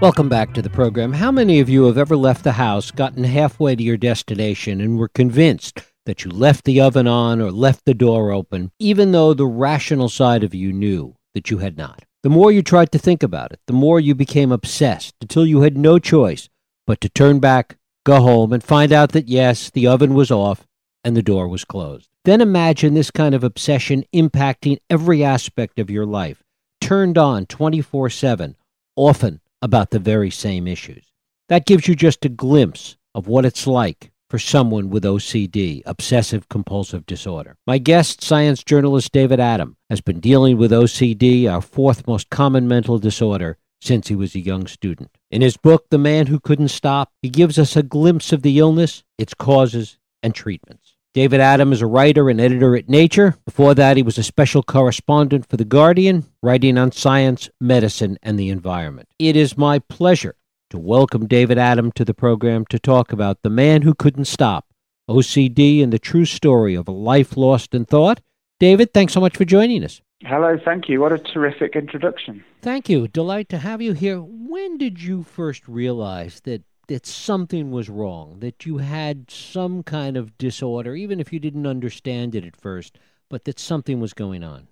Welcome back to the program. How many of you have ever left the house, gotten halfway to your destination, and were convinced that you left the oven on or left the door open, even though the rational side of you knew that you had not? The more you tried to think about it, the more you became obsessed until you had no choice but to turn back, go home, and find out that yes, the oven was off and the door was closed. Then imagine this kind of obsession impacting every aspect of your life, turned on 24 7, often about the very same issues. That gives you just a glimpse of what it's like for someone with OCD, obsessive compulsive disorder. My guest, science journalist David Adam, has been dealing with OCD, our fourth most common mental disorder, since he was a young student. In his book, The Man Who Couldn't Stop, he gives us a glimpse of the illness, its causes, and treatments. David Adam is a writer and editor at Nature. Before that, he was a special correspondent for The Guardian, writing on science, medicine, and the environment. It is my pleasure to welcome David Adam to the program to talk about The Man Who Couldn't Stop, OCD, and the true story of a life lost in thought. David, thanks so much for joining us. Hello, thank you. What a terrific introduction. Thank you. Delight to have you here. When did you first realize that that something was wrong, that you had some kind of disorder, even if you didn't understand it at first, but that something was going on?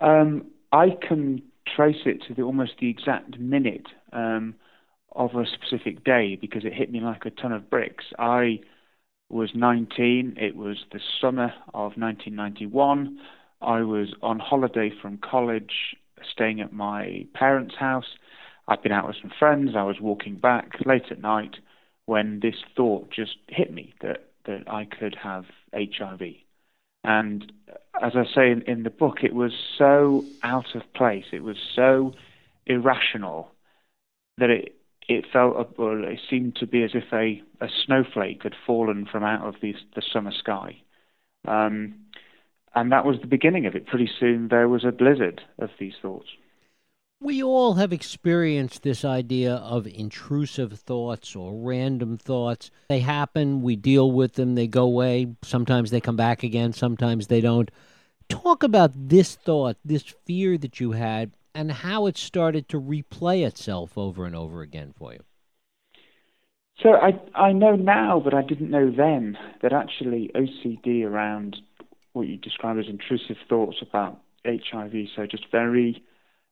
Um, I can trace it to the, almost the exact minute um, of a specific day because it hit me like a ton of bricks. I was 19. It was the summer of 1991. I was on holiday from college, staying at my parents' house I'd been out with some friends. I was walking back late at night when this thought just hit me that, that I could have HIV. And as I say in, in the book, it was so out of place. It was so irrational that it it felt well, it seemed to be as if a, a snowflake had fallen from out of the, the summer sky. Um, and that was the beginning of it. Pretty soon there was a blizzard of these thoughts. We all have experienced this idea of intrusive thoughts or random thoughts. They happen, we deal with them, they go away. Sometimes they come back again, sometimes they don't. Talk about this thought, this fear that you had, and how it started to replay itself over and over again for you. So I I know now, but I didn't know then that actually OCD around what you describe as intrusive thoughts about HIV, so just very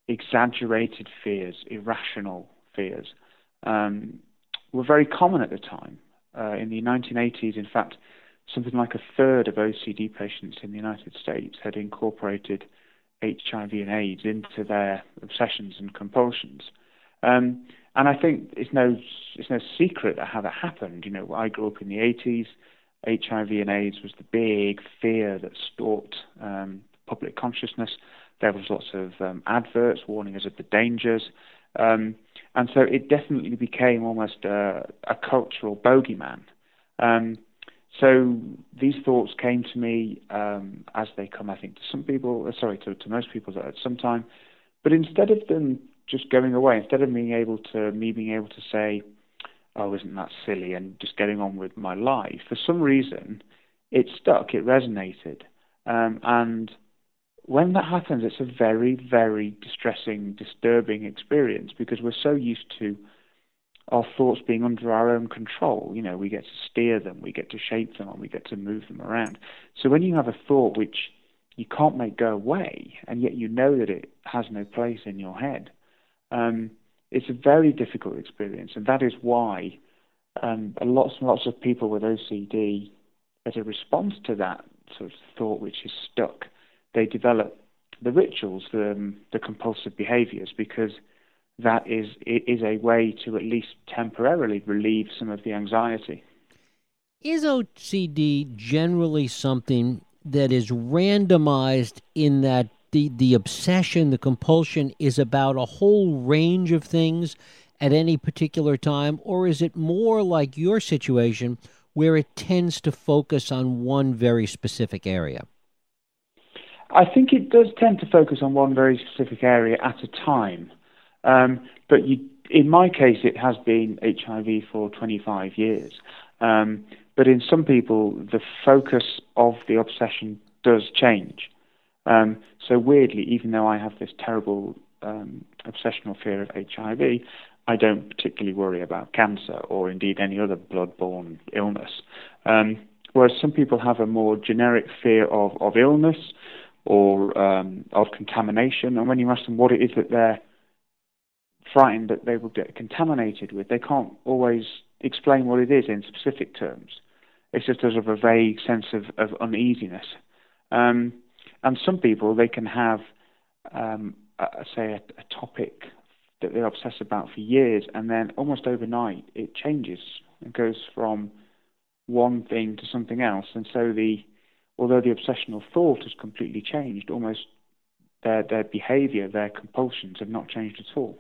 exaggerated fears, irrational fears, um, were very common at the time. Uh, in the 1980s, in fact, something like a third of OCD patients in the United States had incorporated HIV and AIDS into their obsessions and compulsions. Um, and I think it's no it's no secret that how that happened. You know, I grew up in the 80s. HIV and AIDS was the big fear that stalked um, public consciousness. There was lots of um, adverts warning us of the dangers. Um, and so it definitely became almost a, a cultural bogeyman. Um, so these thoughts came to me um, as they come, I think, to some people, uh, sorry, to, to most people at some time. But instead of them just going away, instead of being able to, me being able to say, oh, isn't that silly, and just getting on with my life, for some reason, it stuck, it resonated. Um, and when that happens, it's a very, very distressing, disturbing experience because we're so used to our thoughts being under our own control. You know, we get to steer them, we get to shape them, and we get to move them around. So when you have a thought which you can't make go away, and yet you know that it has no place in your head, um, it's a very difficult experience, and that is why um, lots and lots of people with OCD, as a response to that sort of thought which is stuck, they develop the rituals, the, um, the compulsive behaviors, because that is is a way to at least temporarily relieve some of the anxiety. Is OCD generally something that is randomized in that the, the obsession, the compulsion is about a whole range of things at any particular time, or is it more like your situation where it tends to focus on one very specific area? I think it does tend to focus on one very specific area at a time. Um, but you, in my case, it has been HIV for 25 years. Um, but in some people, the focus of the obsession does change. Um, so weirdly, even though I have this terrible um, obsessional fear of HIV, I don't particularly worry about cancer or indeed any other blood-borne illness. Um, whereas some people have a more generic fear of, of illness or um, of contamination, and when you ask them what it is that they're frightened that they will get contaminated with, they can't always explain what it is in specific terms. It's just sort of a vague sense of, of uneasiness. Um, and some people, they can have, um, a, say, a, a topic that they obsess about for years, and then almost overnight it changes. It goes from one thing to something else, and so the although the obsessional thought has completely changed, almost their their behaviour, their compulsions have not changed at all.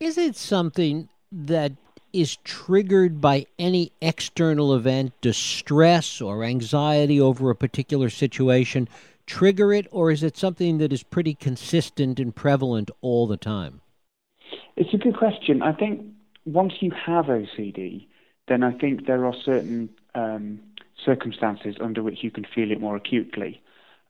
Is it something that is triggered by any external event, distress or anxiety over a particular situation, trigger it, or is it something that is pretty consistent and prevalent all the time? It's a good question. I think once you have OCD, then I think there are certain um, circumstances under which you can feel it more acutely.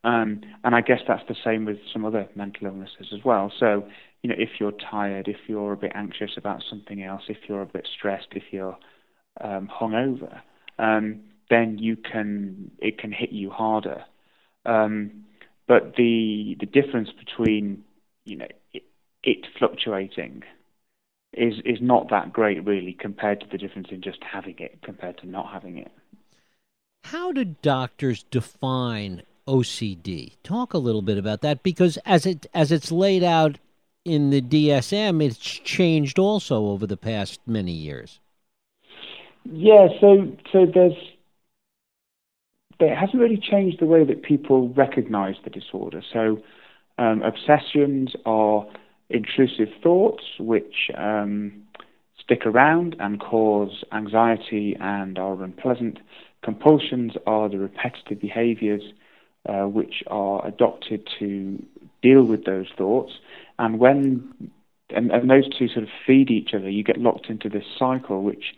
Um, and I guess that's the same with some other mental illnesses as well. So, you know, if you're tired, if you're a bit anxious about something else, if you're a bit stressed, if you're um, hungover, um, then you can it can hit you harder. Um, but the the difference between you know it, it fluctuating is is not that great really compared to the difference in just having it compared to not having it. How do doctors define OCD? Talk a little bit about that because as it as it's laid out in the DSM, it's changed also over the past many years. Yeah, so so there's it hasn't really changed the way that people recognize the disorder. So um, obsessions are intrusive thoughts which um, stick around and cause anxiety and are unpleasant. Compulsions are the repetitive behaviors uh, which are adopted to deal with those thoughts. And when and, and those two sort of feed each other, you get locked into this cycle, which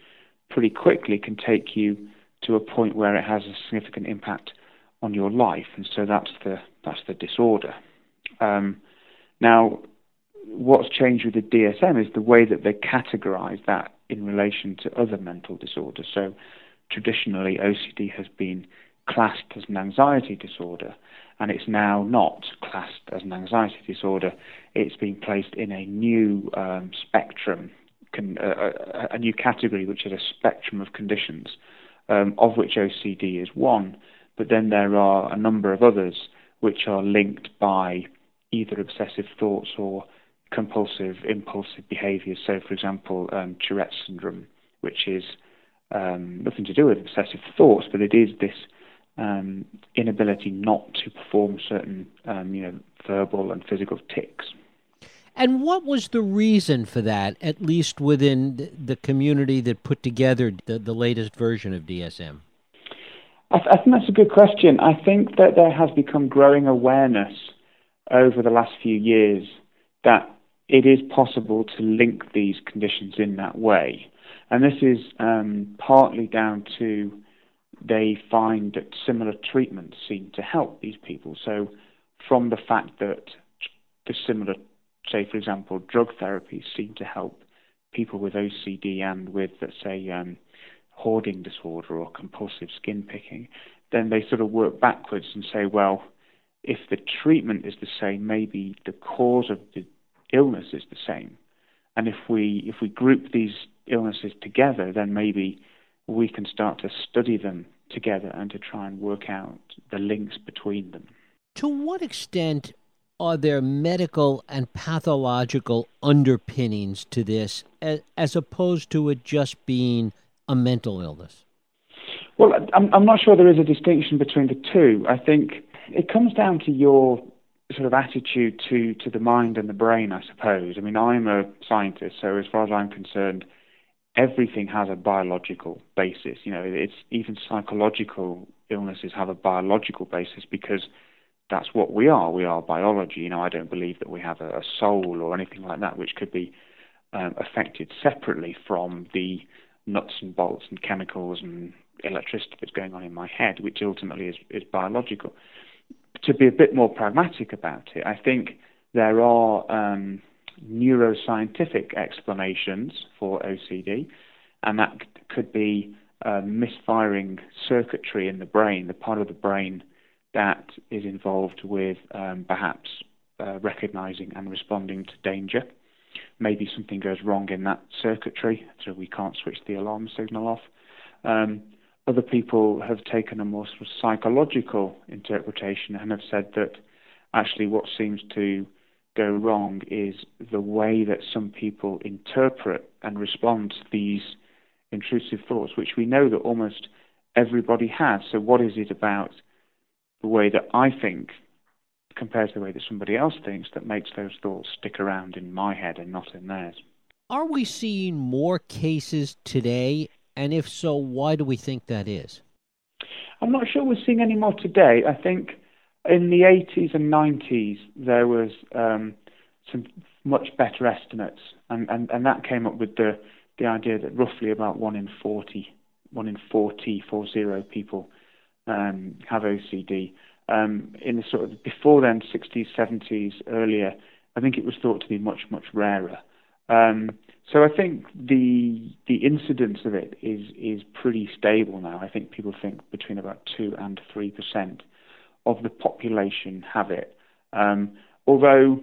pretty quickly can take you to a point where it has a significant impact on your life. And so that's the that's the disorder. Um, now, what's changed with the DSM is the way that they categorize that in relation to other mental disorders. So traditionally, OCD has been classed as an anxiety disorder, and it's now not classed as an anxiety disorder. It's been placed in a new um, spectrum, con- uh, a, a, new category, which is a spectrum of conditions, um, of which OCD is one. But then there are a number of others which are linked by either obsessive thoughts or compulsive, impulsive behaviors. So, for example, um, Tourette syndrome, which is um, nothing to do with obsessive thoughts, but it is this um, inability not to perform certain, um, you know, verbal and physical tics. And what was the reason for that, at least within the community that put together the, the latest version of DSM? I, th- I think that's a good question. I think that there has become growing awareness over the last few years that it is possible to link these conditions in that way. And this is um, partly down to they find that similar treatments seem to help these people. So, from the fact that the similar, say, for example, drug therapies seem to help people with OCD and with, let's say, um, hoarding disorder or compulsive skin picking, then they sort of work backwards and say, well, if the treatment is the same, maybe the cause of the illness is the same. And if we if we group these illnesses together, then maybe we can start to study them together and to try and work out the links between them. To what extent are there medical and pathological underpinnings to this as, as opposed to it just being a mental illness? Well, I'm, I'm not sure there is a distinction between the two. I think it comes down to your sort of attitude to to the mind and the brain, I suppose. I mean, I'm a scientist, so as far as I'm concerned, everything has a biological basis. You know, it's even psychological illnesses have a biological basis because that's what we are. We are biology. You know, I don't believe that we have a, a soul or anything like that, which could be um, affected separately from the nuts and bolts and chemicals and electricity that's going on in my head, which ultimately is, is biological to be a bit more pragmatic about it, I think there are um, neuroscientific explanations for OCD, and that could be uh, misfiring circuitry in the brain, the part of the brain that is involved with um, perhaps uh, recognizing and responding to danger. Maybe something goes wrong in that circuitry, so we can't switch the alarm signal off. Um, other people have taken a more sort of psychological interpretation and have said that actually what seems to go wrong is the way that some people interpret and respond to these intrusive thoughts, which we know that almost everybody has. So, what is it about the way that I think compared to the way that somebody else thinks that makes those thoughts stick around in my head and not in theirs? Are we seeing more cases today? And if so, why do we think that is? I'm not sure we're seeing any more today. I think in the 80s and 90s there was um, some much better estimates, and, and, and that came up with the the idea that roughly about one in 40, one in 40, 40 people um, have OCD. Um, in the sort of before then, 60s, 70s, earlier, I think it was thought to be much, much rarer. Um, so I think the the incidence of it is is pretty stable now. I think people think between about two and three percent of the population have it. Um, although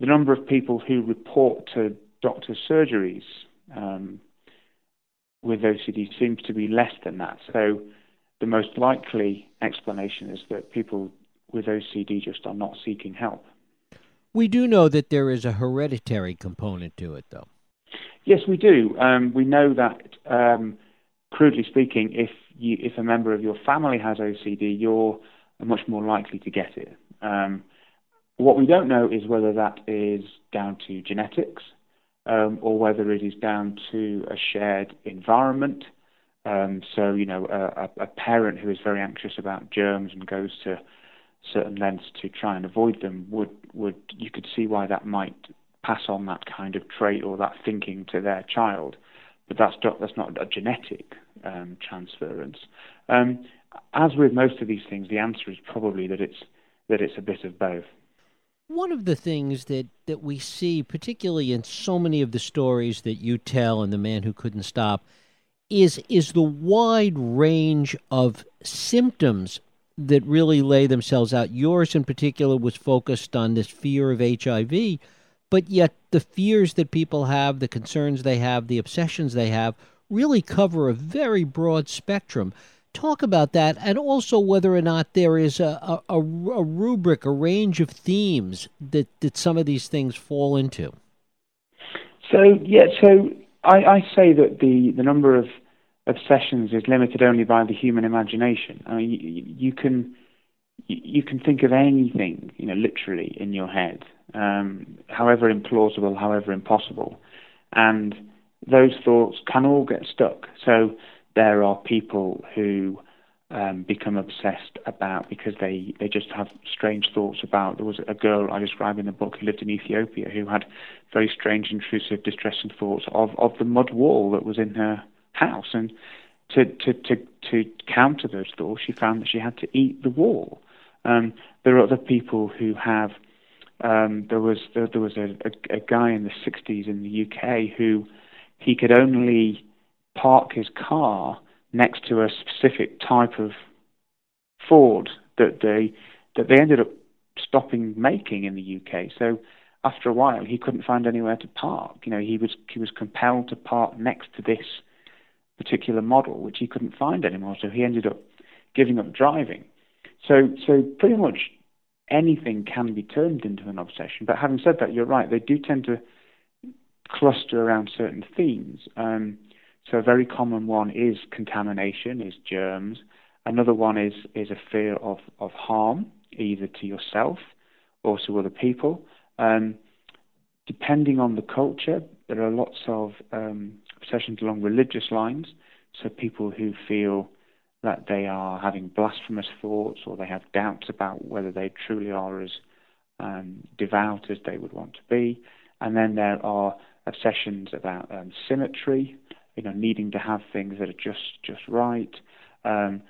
the number of people who report to doctor's surgeries um, with OCD seems to be less than that. So the most likely explanation is that people with OCD just are not seeking help. We do know that there is a hereditary component to it, though. Yes, we do. Um, we know that, um, crudely speaking, if you, if a member of your family has OCD, you're much more likely to get it. Um, what we don't know is whether that is down to genetics um, or whether it is down to a shared environment. Um, so, you know, a, a, parent who is very anxious about germs and goes to certain lengths to try and avoid them would, would you could see why that might pass on that kind of trait or that thinking to their child. But that's not, that's not a genetic um, transference. Um, as with most of these things, the answer is probably that it's that it's a bit of both. One of the things that, that we see, particularly in so many of the stories that you tell and the man who couldn't stop, is is the wide range of symptoms that really lay themselves out. Yours in particular was focused on this fear of HIV, but yet the fears that people have, the concerns they have, the obsessions they have really cover a very broad spectrum talk about that and also whether or not there is a, a, a, rubric, a range of themes that, that some of these things fall into. So, yeah, so I, I say that the, the number of obsessions is limited only by the human imagination. I mean, you, you can you can think of anything, you know, literally in your head, um, however implausible, however impossible, and those thoughts can all get stuck. So there are people who um, become obsessed about because they, they just have strange thoughts about. There was a girl I describe in the book who lived in Ethiopia who had very strange, intrusive, distressing thoughts of, of the mud wall that was in her house. And to, to, to, to counter those thoughts, she found that she had to eat the wall. Um, there are other people who have. Um, there was there, there was a, a, a guy in the 60s in the UK who he could only park his car next to a specific type of Ford that they that they ended up stopping making in the UK. So after a while, he couldn't find anywhere to park. You know, he was he was compelled to park next to this particular model, which he couldn't find anymore. So he ended up giving up driving. So so pretty much anything can be turned into an obsession. But having said that, you're right. They do tend to cluster around certain themes. Um, so a very common one is contamination, is germs. Another one is is a fear of, of harm, either to yourself or to other people. Um, depending on the culture, there are lots of um, obsessions along religious lines. So people who feel that they are having blasphemous thoughts or they have doubts about whether they truly are as um, devout as they would want to be. And then there are obsessions about um, symmetry, you know, needing to have things that are just just right. Um,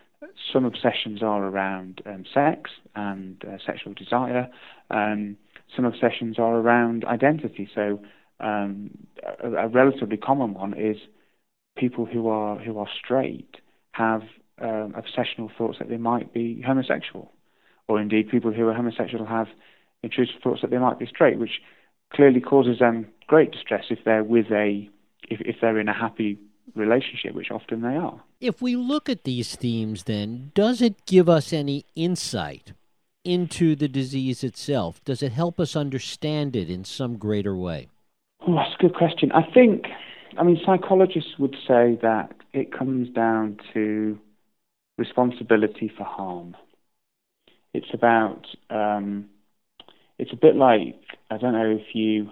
some obsessions are around um, sex and uh, sexual desire. Um, some obsessions are around identity. So um, a, a, relatively common one is people who are who are straight have um, obsessional thoughts that they might be homosexual, or indeed people who are homosexual have intrusive thoughts that they might be straight, which clearly causes them great distress if they're with a if, if they're in a happy relationship, which often they are. If we look at these themes, then, does it give us any insight into the disease itself? Does it help us understand it in some greater way? Oh, that's a good question. I think, I mean, psychologists would say that it comes down to responsibility for harm. It's about, um, it's a bit like, I don't know if you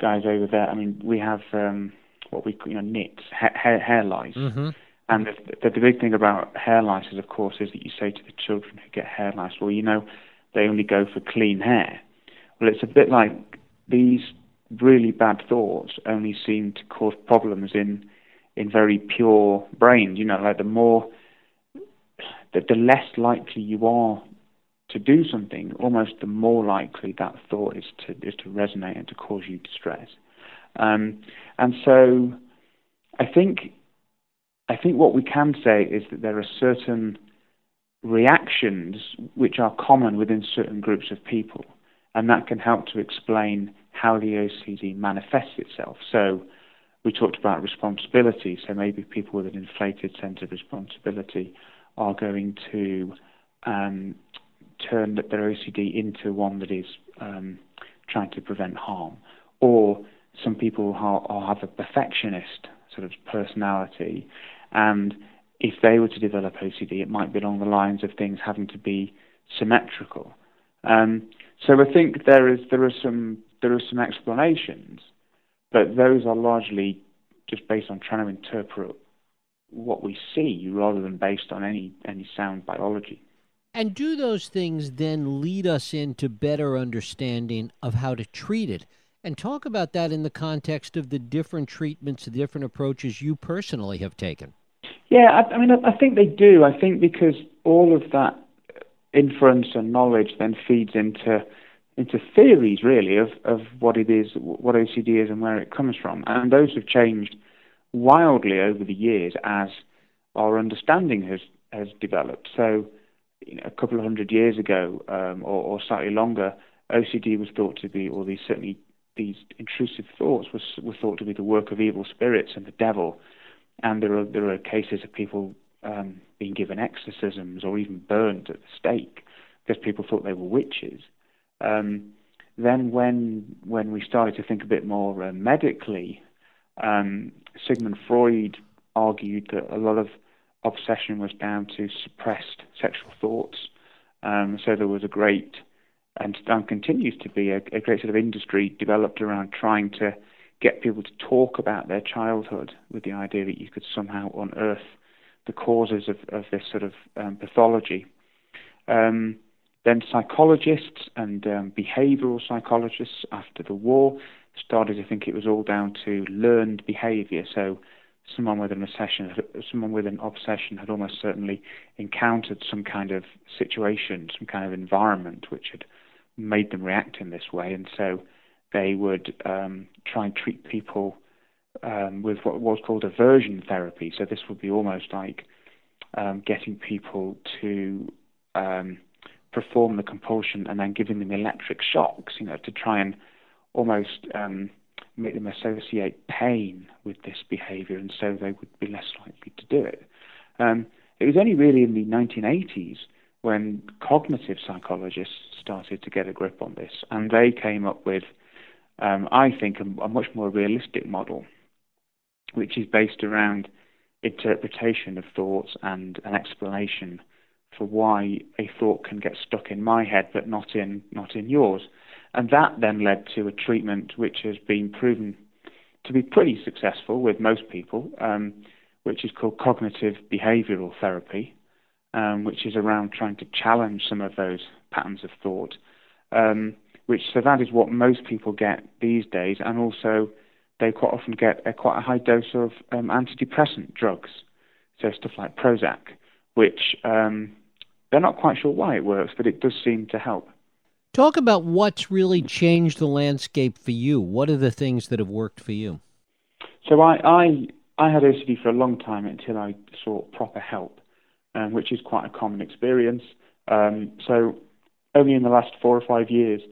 guys over there, I mean, we have um, what we you know nits, hair, hair lice. Mm-hmm. And the, the, the big thing about hair lice, is, of course, is that you say to the children who get hair lice, well, you know, they only go for clean hair. Well, it's a bit like these really bad thoughts only seem to cause problems in in very pure brains. You know, like the more, the, the less likely you are to do something, almost the more likely that thought is to is to resonate and to cause you distress. Um, and so, I think I think what we can say is that there are certain reactions which are common within certain groups of people, and that can help to explain how the OCD manifests itself. So, we talked about responsibility, so maybe people with an inflated sense of responsibility are going to um, turn their OCD into one that is um, trying to prevent harm. Or some people have a perfectionist sort of personality and if they were to develop OCD, it might be along the lines of things having to be symmetrical. Um, so I think there is there are some there are some explanations, but those are largely just based on trying to interpret what we see rather than based on any any sound biology. And do those things then lead us into better understanding of how to treat it? And talk about that in the context of the different treatments, the different approaches you personally have taken. Yeah, I, I mean, I, I think they do. I think because all of that inference and knowledge then feeds into into theories really of, of what it is, what OCD is, and where it comes from, and those have changed wildly over the years as our understanding has has developed. So, you know, a couple of hundred years ago, um, or, or, slightly longer, OCD was thought to be, or these certainly these intrusive thoughts was were thought to be the work of evil spirits and the devil, and there are there are cases of people um, being given exorcisms or even burned at the stake because people thought they were witches. Um, then when when we started to think a bit more uh, medically, um, Sigmund Freud argued that a lot of obsession was down to suppressed sexual thoughts. Um, so there was a great and, and continues to be a, a great sort of industry developed around trying to get people to talk about their childhood with the idea that you could somehow unearth the causes of, of this sort of um, pathology. Um, then psychologists and um, behavioral psychologists after the war started to think it was all down to learned behavior. So someone with an obsession, someone with an obsession had almost certainly encountered some kind of situation, some kind of environment which had made them react in this way, and so they would um, try and treat people um, with what was called aversion therapy. So this would be almost like um, getting people to um, perform the compulsion and then giving them electric shocks, you know, to try and almost um, make them associate pain with this behavior, and so they would be less likely to do it. Um, it was only really in the 1980s when cognitive psychologists started to get a grip on this, and they came up with um, I think, a, a, much more realistic model, which is based around interpretation of thoughts and an explanation for why a thought can get stuck in my head but not in not in yours. And that then led to a treatment which has been proven to be pretty successful with most people, um, which is called cognitive behavioral therapy, um, which is around trying to challenge some of those patterns of thought. Um, which so that is what most people get these days, and also they quite often get a, quite a high dose of um, antidepressant drugs, so stuff like Prozac, which um, they're not quite sure why it works, but it does seem to help. Talk about what's really changed the landscape for you. What are the things that have worked for you? So I, I, I had OCD for a long time until I sought proper help, um, which is quite a common experience. Um, so only in the last four or five years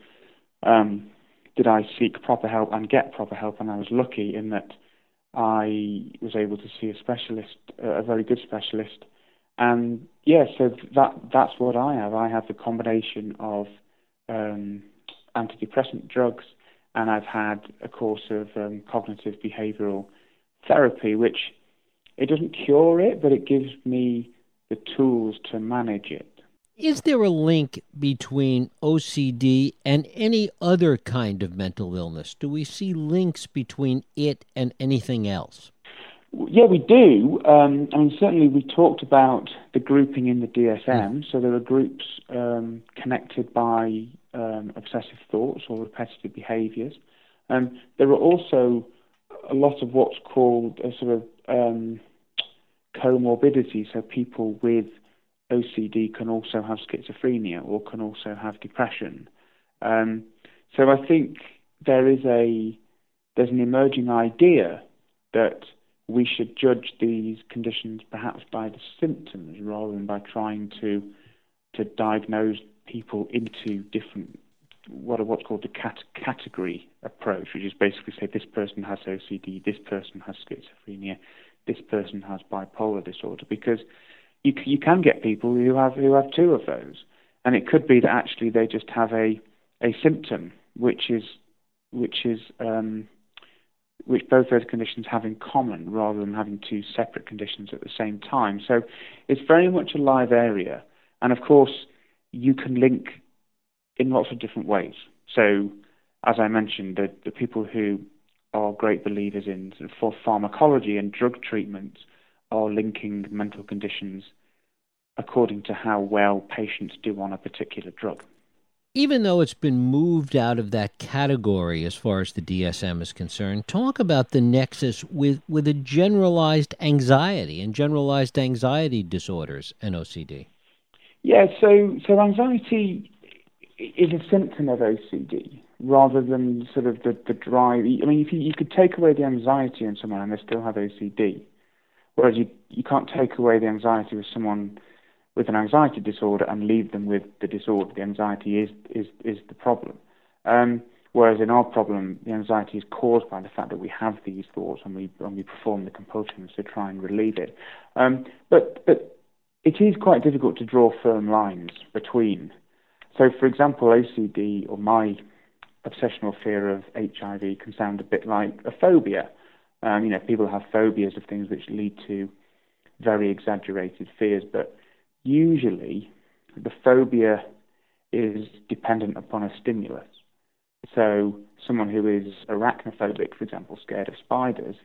um, did I seek proper help and get proper help, and I was lucky in that I was able to see a specialist, a very good specialist, and yeah, so that that's what I have. I have the combination of um, antidepressant drugs, and I've had a course of um, cognitive behavioral therapy, which it doesn't cure it, but it gives me the tools to manage it. Is there a link between OCD and any other kind of mental illness? Do we see links between it and anything else? Yeah, we do. Um, I mean, certainly we talked about the grouping in the DSM. Mm. So there are groups um, connected by um, obsessive thoughts or repetitive behaviours. Um, there are also a lot of what's called a sort of um, comorbidity. So people with OCD can also have schizophrenia or can also have depression. Um, so I think there is a there's an emerging idea that we should judge these conditions perhaps by the symptoms rather than by trying to to diagnose people into different what are what's called the cat- category approach, which is basically say this person has OCD, this person has schizophrenia, this person has bipolar disorder, because you you can get people who have who have two of those, and it could be that actually they just have a a symptom which is which is um, which both those conditions have in common rather than having two separate conditions at the same time. So it's very much a live area, and of course you can link in lots of different ways. So as I mentioned, the, the people who are great believers in for pharmacology and drug treatment are linking mental conditions according to how well patients do on a particular drug. Even though it's been moved out of that category as far as the DSM is concerned, talk about the nexus with, with a generalized anxiety and generalized anxiety disorders and OCD. Yeah, so so anxiety is a symptom of OCD rather than sort of the, the drive. I mean, if you, you could take away the anxiety in someone and they still have OCD, Whereas you, you can't take away the anxiety with someone with an anxiety disorder and leave them with the disorder. The anxiety is, is, is the problem. Um, whereas in our problem, the anxiety is caused by the fact that we have these thoughts and we, and we perform the compulsions to try and relieve it. Um, but, but it is quite difficult to draw firm lines between. So, for example, OCD or my obsessional fear of HIV can sound a bit like a phobia. Um, you know, people have phobias of things which lead to very exaggerated fears, but usually the phobia is dependent upon a stimulus. So someone who is arachnophobic, for example, scared of spiders,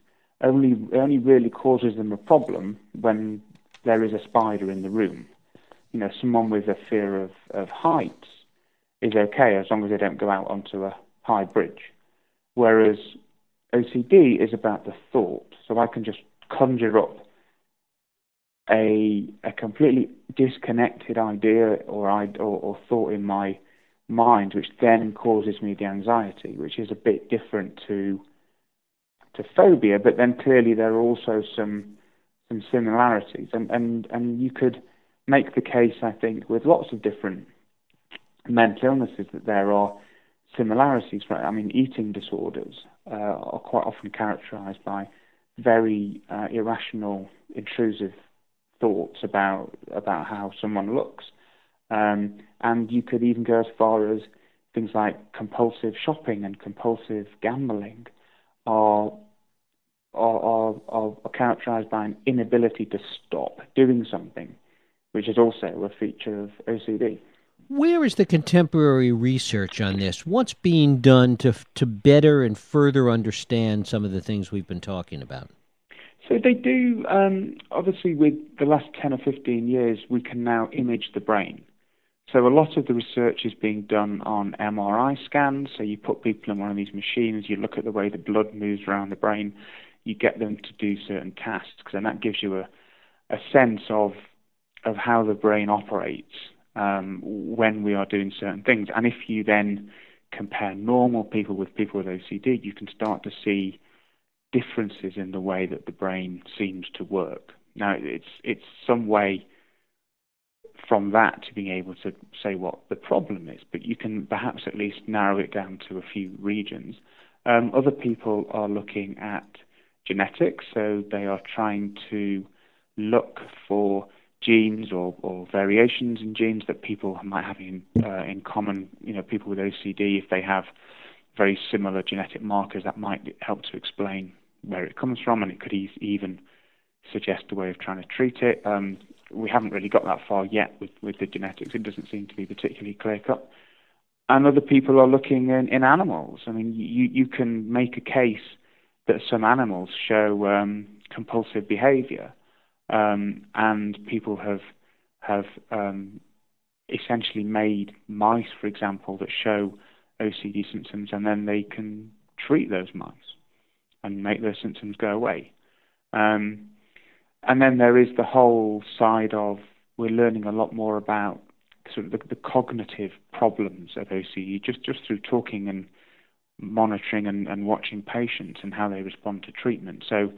only only really causes them a problem when there is a spider in the room. You know, someone with a fear of, of heights is okay as long as they don't go out onto a high bridge. Whereas OCD is about the thought. So I can just conjure up a a completely disconnected idea or, or, or thought in my mind, which then causes me the anxiety, which is a bit different to to phobia. But then clearly there are also some some similarities, and and and you could make the case, I think, with lots of different mental illnesses that there are similarities. Right? I mean, eating disorders uh, are quite often characterized by very uh, irrational, intrusive thoughts about about how someone looks, um, and you could even go as far as things like compulsive shopping and compulsive gambling are are, are, are characterized by an inability to stop doing something, which is also a feature of OCD. Where is the contemporary research on this? What's being done to to better and further understand some of the things we've been talking about? So they do. Um, obviously, with the last ten or fifteen years, we can now image the brain. So a lot of the research is being done on MRI scans. So you put people in one of these machines, you look at the way the blood moves around the brain, you get them to do certain tasks, and that gives you a, a sense of of how the brain operates um, when we are doing certain things. And if you then compare normal people with people with OCD, you can start to see differences in the way that the brain seems to work. Now, it's it's some way from that to being able to say what the problem is, but you can perhaps at least narrow it down to a few regions. Um, other people are looking at genetics, so they are trying to look for genes or, or variations in genes that people might have in, uh, in common. You know, people with OCD, if they have very similar genetic markers, that might help to explain where it comes from, and it could even suggest a way of trying to treat it. Um, we haven't really got that far yet with, with the genetics. It doesn't seem to be particularly clear cut. And other people are looking in, in animals. I mean, you, you can make a case that some animals show um, compulsive behavior, um, and people have have um, essentially made mice, for example, that show OCD symptoms, and then they can treat those mice and make those symptoms go away. Um, and then there is the whole side of we're learning a lot more about sort of the, the cognitive problems of OCD just just through talking and monitoring and, and watching patients and how they respond to treatment. So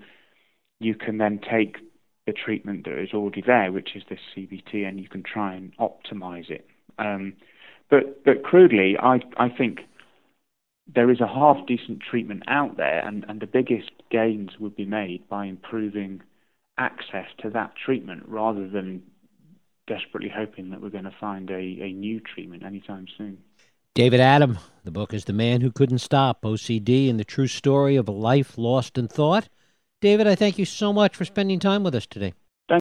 you can then take the treatment that is already there, which is this CBT, and you can try and optimize it. Um, but but crudely, I I think there is a half decent treatment out there, and, and the biggest gains would be made by improving access to that treatment rather than desperately hoping that we're going to find a, a new treatment anytime soon. David Adam, the book is The Man Who Couldn't Stop OCD and the True Story of a Life Lost in Thought. David, I thank you so much for spending time with us today.